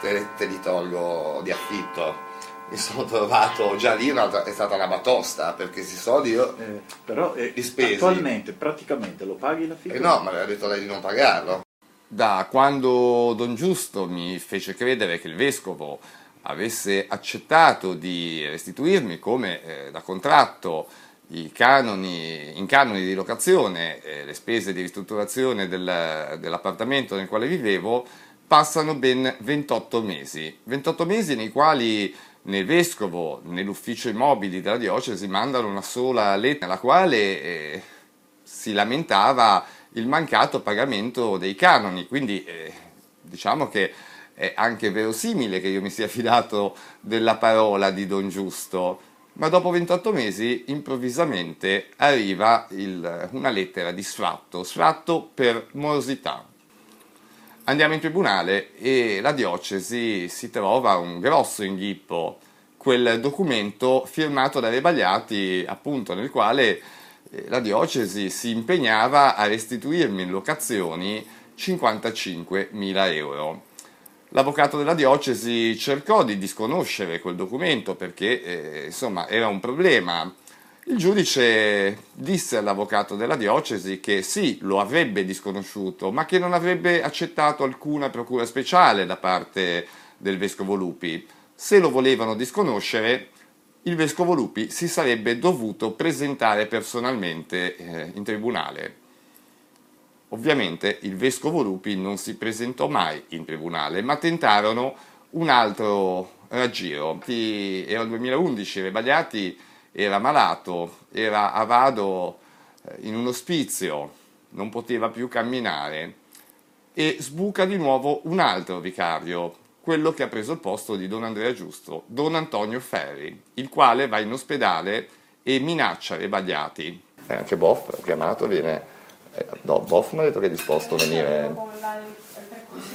te, te li tolgo di affitto. Mi sono trovato già lì, è stata una batosta perché si soldi io eh, però eh. Attualmente praticamente lo paghi l'affitto? Eh no, ma aveva detto lei di non pagarlo. Da quando Don Giusto mi fece credere che il vescovo avesse accettato di restituirmi come eh, da contratto i canoni, in canoni di locazione eh, le spese di ristrutturazione del, dell'appartamento nel quale vivevo, passano ben 28 mesi. 28 mesi nei quali nel vescovo, nell'ufficio immobili della diocesi, mandano una sola lettera nella quale eh, si lamentava il mancato pagamento dei canoni. Quindi eh, diciamo che è anche verosimile che io mi sia fidato della parola di Don Giusto, ma dopo 28 mesi improvvisamente arriva il, una lettera di sfratto, sfratto per morosità. Andiamo in tribunale e la diocesi si trova un grosso inghippo, quel documento firmato da Rebagliati, appunto nel quale eh, la diocesi si impegnava a restituirmi in locazioni 55.000 euro. L'avvocato della diocesi cercò di disconoscere quel documento perché eh, insomma era un problema. Il giudice disse all'avvocato della diocesi che sì, lo avrebbe disconosciuto, ma che non avrebbe accettato alcuna procura speciale da parte del vescovo Lupi. Se lo volevano disconoscere, il vescovo Lupi si sarebbe dovuto presentare personalmente eh, in tribunale. Ovviamente il vescovo Lupi non si presentò mai in tribunale, ma tentarono un altro raggiro. Era il 2011, Rebagliati era malato, era a vado eh, in un ospizio, non poteva più camminare e sbuca di nuovo un altro vicario, quello che ha preso il posto di Don Andrea Giusto, Don Antonio Ferri, il quale va in ospedale e minaccia Rebagliati. Eh, anche Boff, chiamato, viene eh, no, Boff mi ha detto che è disposto a venire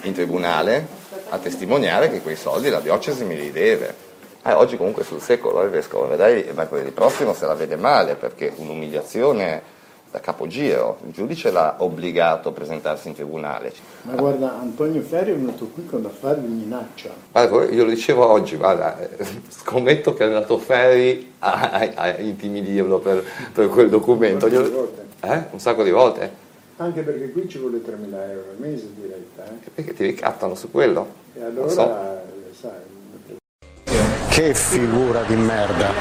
in tribunale a testimoniare che quei soldi la diocesi me li deve. Eh, oggi comunque sul secolo il vescovo, vedrai, mercoledì prossimo se la vede male perché un'umiliazione da capogiro, il giudice l'ha obbligato a presentarsi in tribunale. Ma guarda, Antonio Ferri è venuto qui con affari di minaccia. Guarda, io lo dicevo oggi, guarda, eh, scommetto che è andato Ferri a, a, intimidirlo per, per, quel documento. Un sacco, eh? Un sacco di volte. Anche perché qui ci vuole 3.000 euro al mese diretta. Eh? Perché ti ricattano su quello. E allora, so. Eh, sai... Che figura di merda.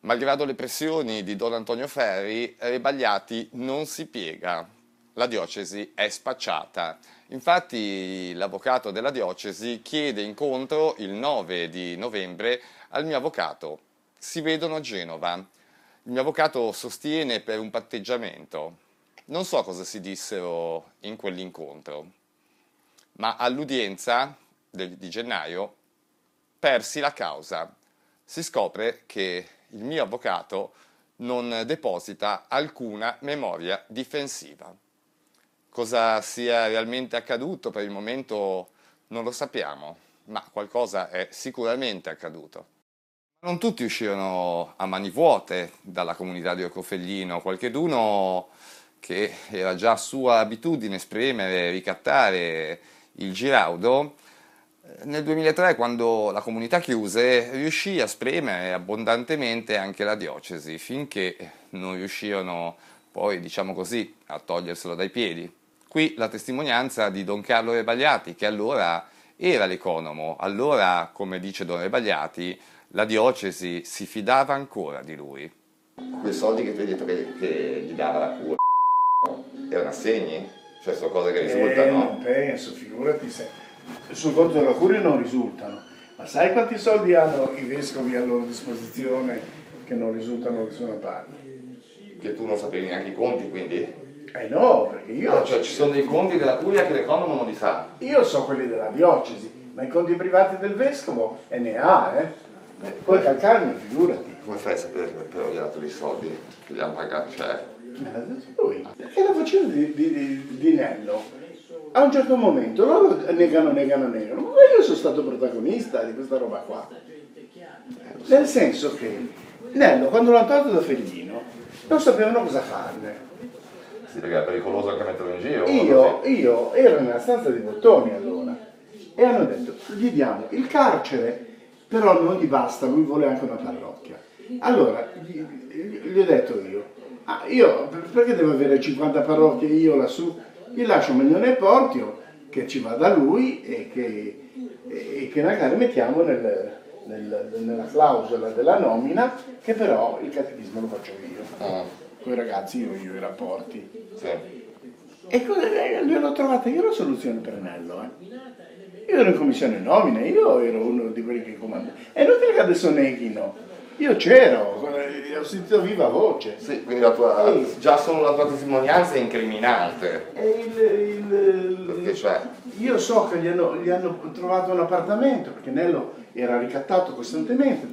Malgrado le pressioni di Don Antonio Ferri, Rebagliati non si piega. La diocesi è spacciata. Infatti l'avvocato della diocesi chiede incontro il 9 di novembre al mio avvocato. Si vedono a Genova. Il mio avvocato sostiene per un patteggiamento. Non so cosa si dissero in quell'incontro, ma all'udienza di gennaio persi la causa. Si scopre che il mio avvocato non deposita alcuna memoria difensiva. Cosa sia realmente accaduto per il momento non lo sappiamo, ma qualcosa è sicuramente accaduto. Non tutti uscirono a mani vuote dalla comunità di Orcofellino, qualcheduno che era già sua abitudine esprimere, ricattare il Giraudo, nel 2003, quando la comunità chiuse, riuscì a spremere abbondantemente anche la diocesi, finché non riuscirono poi, diciamo così, a toglierselo dai piedi. Qui la testimonianza di Don Carlo Rebagliati, che allora era l'economo, allora, come dice Don Rebagliati, la diocesi si fidava ancora di lui. Quei soldi che tu hai detto che, che gli dava la cura erano assegni? Cioè sono cose che risultano? Eh, non penso, figurati se sul conto della curia non risultano. Ma sai quanti soldi hanno i vescovi a loro disposizione che non risultano da nessuna parte? Che tu non sapevi neanche i conti, quindi? Eh no, perché io... No, cioè ci sono dei conti della curia che l'economo non li sa. Io so quelli della diocesi, ma i conti privati del vescovo e ne ha, eh. Poi Calcagno, figurati. Come fai a sapere che però gli ha dato dei soldi che gli hanno pagato? Cioè... Lui. Perché la faccenda di, di, di, di Nello a un certo momento loro negano, negano, negano, ma io sono stato protagonista di questa roba qua. Nel senso che Nello, quando l'hanno tolto da Fellino, non sapevano cosa farne. Sì, perché è pericoloso anche metterlo in giro. Io, io ero nella stanza di Bottoni allora e hanno detto, gli diamo il carcere, però non gli basta, lui vuole anche una parrocchia. Allora, gli, gli ho detto io, ah, io perché devo avere 50 parrocchie io lassù? Gli lascio un milione e portio che ci va da lui e che, e che magari mettiamo nel, nel, nella clausola della nomina che però il catechismo lo faccio io. Ah. Con i ragazzi io, io i rapporti. Sì. E lui l'ho trovata io la soluzione per Nello. Eh. Io ero in commissione nomina, io ero uno di quelli che comandano. È inutile che adesso neghino io c'ero, eh, ho sentito viva voce. Sì, quindi tua, sì. già solo la tua testimonianza è incriminante. Il, il, perché cioè? Io so che gli hanno, gli hanno, trovato un appartamento, perché Nello era ricattato costantemente.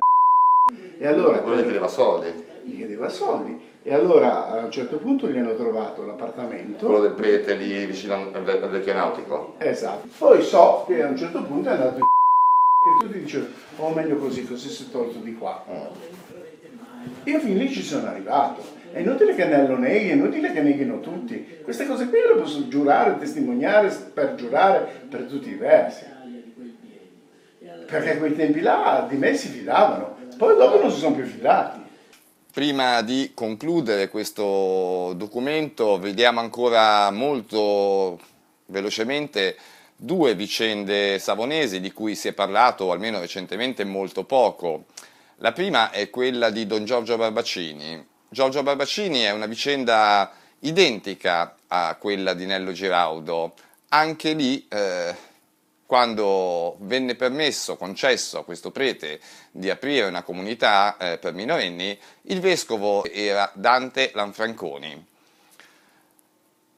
E allora... quello gli chiedeva soldi. Gli chiedeva soldi. E allora a un certo punto gli hanno trovato l'appartamento. Quello del prete lì vicino al vecchio nautico. Esatto. Poi so che a un certo punto è andato in tutti dicevano, oh meglio così, così si è tolto di qua. Io fin lì ci sono arrivato. È inutile che Nello neghi, è inutile che neghino tutti. Queste cose qui le posso giurare, testimoniare, per giurare per tutti i versi. Perché a quei tempi là di me si fidavano, poi dopo non si sono più fidati. Prima di concludere questo documento vediamo ancora molto velocemente due vicende savonesi di cui si è parlato, almeno recentemente, molto poco. La prima è quella di Don Giorgio Barbaccini. Giorgio Barbaccini è una vicenda identica a quella di Nello Giraudo. Anche lì, eh, quando venne permesso, concesso a questo prete di aprire una comunità eh, per minorenni, il vescovo era Dante Lanfranconi.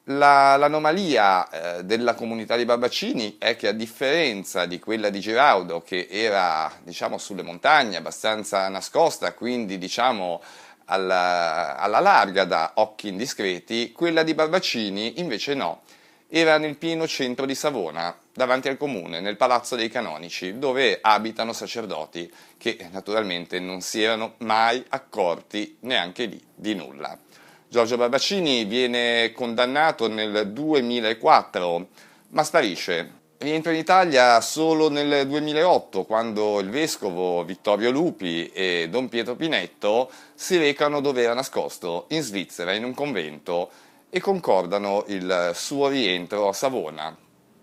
La, l'anomalia eh, della comunità di Barbaccini è che a differenza di quella di Giraudo, che era diciamo, sulle montagne, abbastanza nascosta, quindi diciamo, alla, alla larga da occhi indiscreti, quella di Barbaccini invece no, era nel pieno centro di Savona, davanti al comune, nel Palazzo dei Canonici, dove abitano sacerdoti che naturalmente non si erano mai accorti neanche lì di nulla. Giorgio Barbaccini viene condannato nel 2004, ma sparisce. Rientra in Italia solo nel 2008, quando il vescovo Vittorio Lupi e Don Pietro Pinetto si recano dove era nascosto, in Svizzera, in un convento, e concordano il suo rientro a Savona.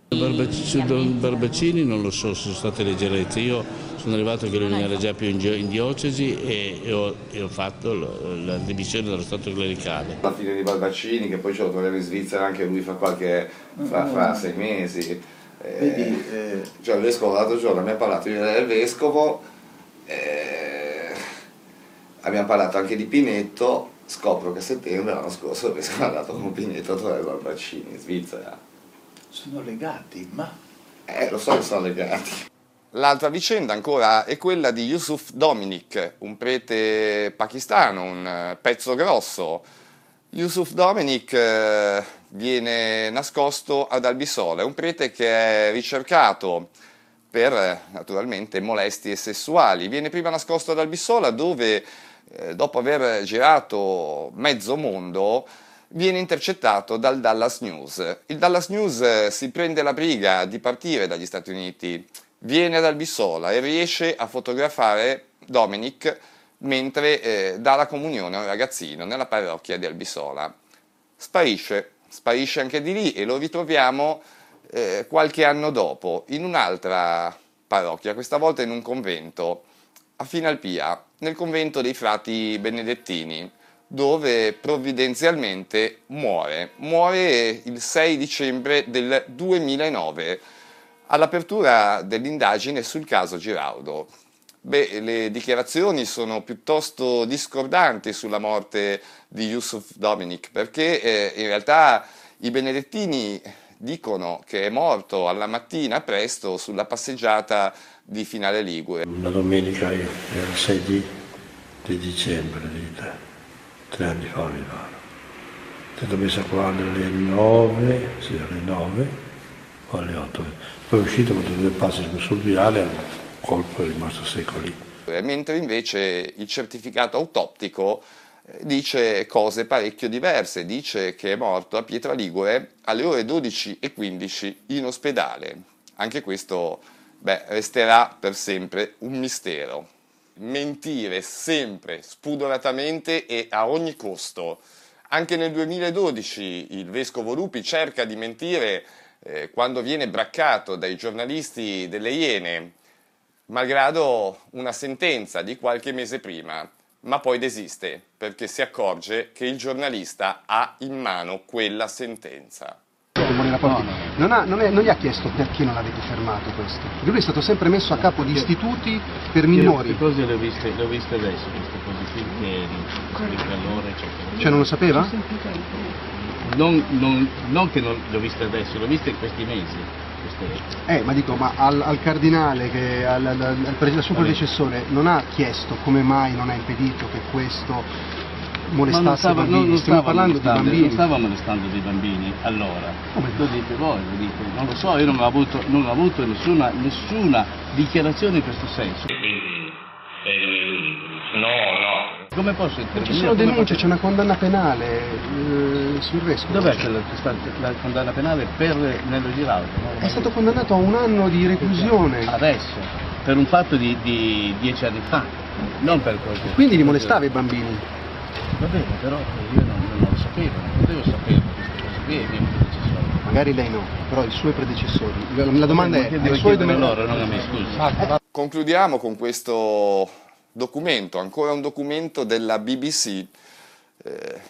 Don Barbaccini non lo so se sono state leggerezze, io sono arrivato che lui non era già più in, diocesi e, ho, e ho, fatto la, dimissione dallo Stato clericale. La fine di Barbaccini, che poi ce lo troviamo in Svizzera anche lui fra, qualche, fra, fra sei mesi. Eh, eh, cioè il vescovo l'altro giorno mi ha parlato del vescovo, eh, abbiamo parlato anche di Pinetto, scopro che a settembre l'anno scorso il vescovo è andato con Pinetto a trovare Barbaccini in Svizzera. Sono legati, ma... Eh, lo so che sono legati. L'altra vicenda ancora è quella di Yusuf Dominic, un prete pakistano, un eh, pezzo grosso. Yusuf Dominic eh, viene nascosto ad Albisola, è un prete che è ricercato per eh, naturalmente molestie sessuali. Viene prima nascosto ad Albisola dove dopo aver girato mezzo mondo viene intercettato dal Dallas News. Il Dallas News si prende la briga di partire dagli Stati Uniti viene ad Albisola e riesce a fotografare Dominic mentre eh, dà la comunione a un ragazzino nella parrocchia di Albisola. Sparisce, sparisce anche di lì e lo ritroviamo eh, qualche anno dopo in un'altra parrocchia, questa volta in un convento a Finalpia, nel convento dei frati benedettini, dove provvidenzialmente muore. Muore il 6 dicembre del 2009 all'apertura dell'indagine sul caso Giraudo. Beh, le dichiarazioni sono piuttosto discordanti sulla morte di Yusuf Dominic, perché eh, in realtà i benedettini dicono che è morto alla mattina presto sulla passeggiata di Finale Ligure. Una domenica il 6 di, di dicembre, di tre, anni fa mi pare. È messa qua alle 9, sì, alle 9 o alle 8 poi è uscito con due passi sul viale, il colpo è rimasto secco lì. Mentre invece il certificato autoptico eh, dice cose parecchio diverse, dice che è morto a Pietraligure alle ore 12.15 in ospedale. Anche questo beh, resterà per sempre un mistero. Mentire sempre, spudoratamente e a ogni costo. Anche nel 2012 il vescovo Lupi cerca di mentire eh, quando viene braccato dai giornalisti delle Iene, malgrado una sentenza di qualche mese prima, ma poi desiste perché si accorge che il giornalista ha in mano quella sentenza. Non, ha, non, è, non, gli ha chiesto perché non l'avete fermato questo, perché lui è stato sempre messo a capo di istituti per minori. Che cose le ho viste, le ho viste adesso, queste cose qui, di calore, eccetera. Cioè non lo sapeva? non, non, non che non l'ho vista adesso, l'ho vista in questi mesi. Eh, ma dico, ma al, al cardinale, che, al, al, al, suo predecessore, non ha chiesto come mai non ha impedito che questo molestasse stava, i bambini? Non, non Stiamo parlando di bambini. Non stava molestando dei bambini, allora. Come lo dite voi, lo dite. Non lo so, io non ho avuto, non ho avuto nessuna, nessuna dichiarazione in questo senso. L'unico. No, no, come posso intervenire? Ci sono denunce, c'è una condanna penale eh, sul vescovo. Dov'è la, la condanna penale per Nello Giraudo? No? È stato condannato a un anno di reclusione. Adesso, per un fatto di, di dieci anni fa, non per così. Quindi li molestava i bambini? Va bene, però io non, non lo sapevo, non potevo sapere queste cose qui ai miei predecessori. Magari lei no, però i suoi predecessori. La domanda è, ai suoi domanda... loro, non a me, scusi. Concludiamo con questo documento, ancora un documento della BBC, eh,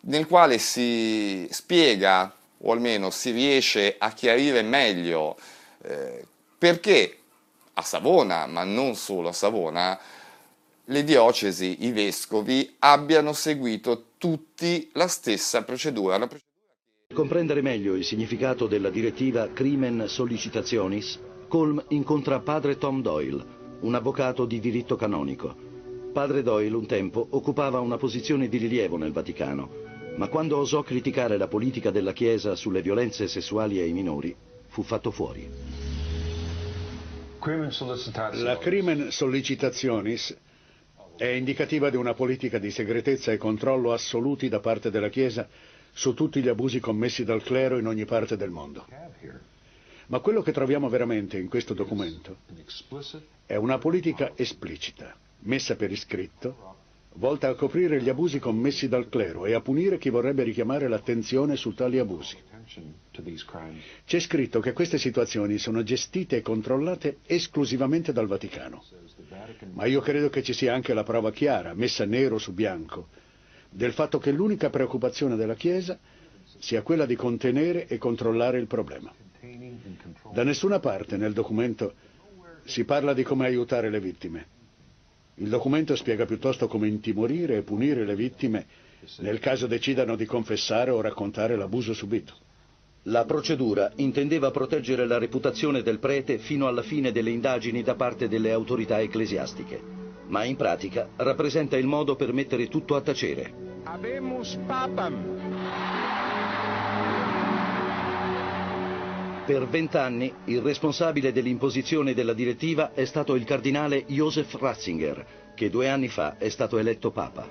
nel quale si spiega, o almeno si riesce a chiarire meglio, eh, perché a Savona, ma non solo a Savona, le diocesi, i vescovi abbiano seguito tutti la stessa procedura. Per comprendere meglio il significato della direttiva Crimen Sollicitationis, Colm incontra padre Tom Doyle, un avvocato di diritto canonico. Padre Doyle un tempo occupava una posizione di rilievo nel Vaticano, ma quando osò criticare la politica della Chiesa sulle violenze sessuali ai minori, fu fatto fuori. La crimen sollicitationis È indicativa di una politica di segretezza e controllo assoluti da parte della Chiesa su tutti gli abusi commessi dal clero in ogni parte del mondo. Ma quello che troviamo veramente in questo documento è una politica esplicita, messa per iscritto, volta a coprire gli abusi commessi dal clero e a punire chi vorrebbe richiamare l'attenzione su tali abusi. C'è scritto che queste situazioni sono gestite e controllate esclusivamente dal Vaticano. Ma io credo che ci sia anche la prova chiara, messa nero su bianco, del fatto che l'unica preoccupazione della Chiesa sia quella di contenere e controllare il problema. Da nessuna parte nel documento si parla di come aiutare le vittime. Il documento spiega piuttosto come intimorire e punire le vittime nel caso decidano di confessare o raccontare l'abuso subito. La procedura intendeva proteggere la reputazione del prete fino alla fine delle indagini da parte delle autorità ecclesiastiche, ma in pratica rappresenta il modo per mettere tutto a tacere. Abemus papam. Per vent'anni il responsabile dell'imposizione della direttiva è stato il cardinale Josef Ratzinger, che due anni fa è stato eletto Papa.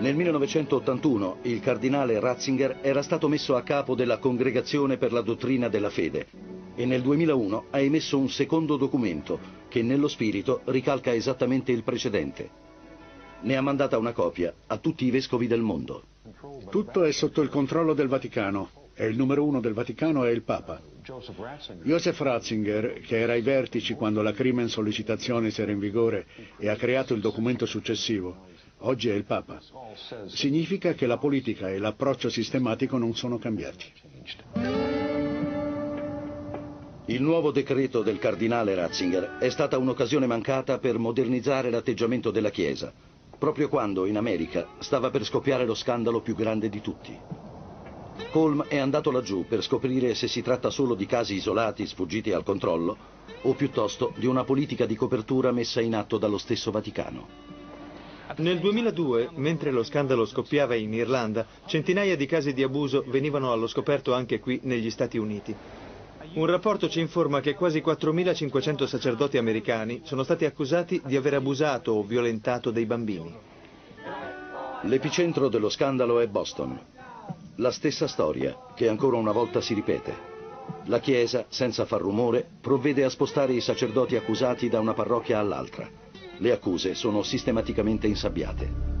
Nel 1981 il cardinale Ratzinger era stato messo a capo della Congregazione per la dottrina della fede e nel 2001 ha emesso un secondo documento che nello spirito ricalca esattamente il precedente. Ne ha mandata una copia a tutti i vescovi del mondo. Tutto è sotto il controllo del Vaticano e il numero uno del Vaticano è il Papa. Joseph Ratzinger, che era ai vertici quando la Crimen Sollecitationis era in vigore e ha creato il documento successivo, oggi è il Papa. Significa che la politica e l'approccio sistematico non sono cambiati. Il nuovo decreto del cardinale Ratzinger è stata un'occasione mancata per modernizzare l'atteggiamento della Chiesa, proprio quando in America stava per scoppiare lo scandalo più grande di tutti. Holm è andato laggiù per scoprire se si tratta solo di casi isolati sfuggiti al controllo o piuttosto di una politica di copertura messa in atto dallo stesso Vaticano. Nel 2002, mentre lo scandalo scoppiava in Irlanda, centinaia di casi di abuso venivano allo scoperto anche qui negli Stati Uniti. Un rapporto ci informa che quasi 4.500 sacerdoti americani sono stati accusati di aver abusato o violentato dei bambini. L'epicentro dello scandalo è Boston, la stessa storia, che ancora una volta si ripete. La Chiesa, senza far rumore, provvede a spostare i sacerdoti accusati da una parrocchia all'altra. Le accuse sono sistematicamente insabbiate.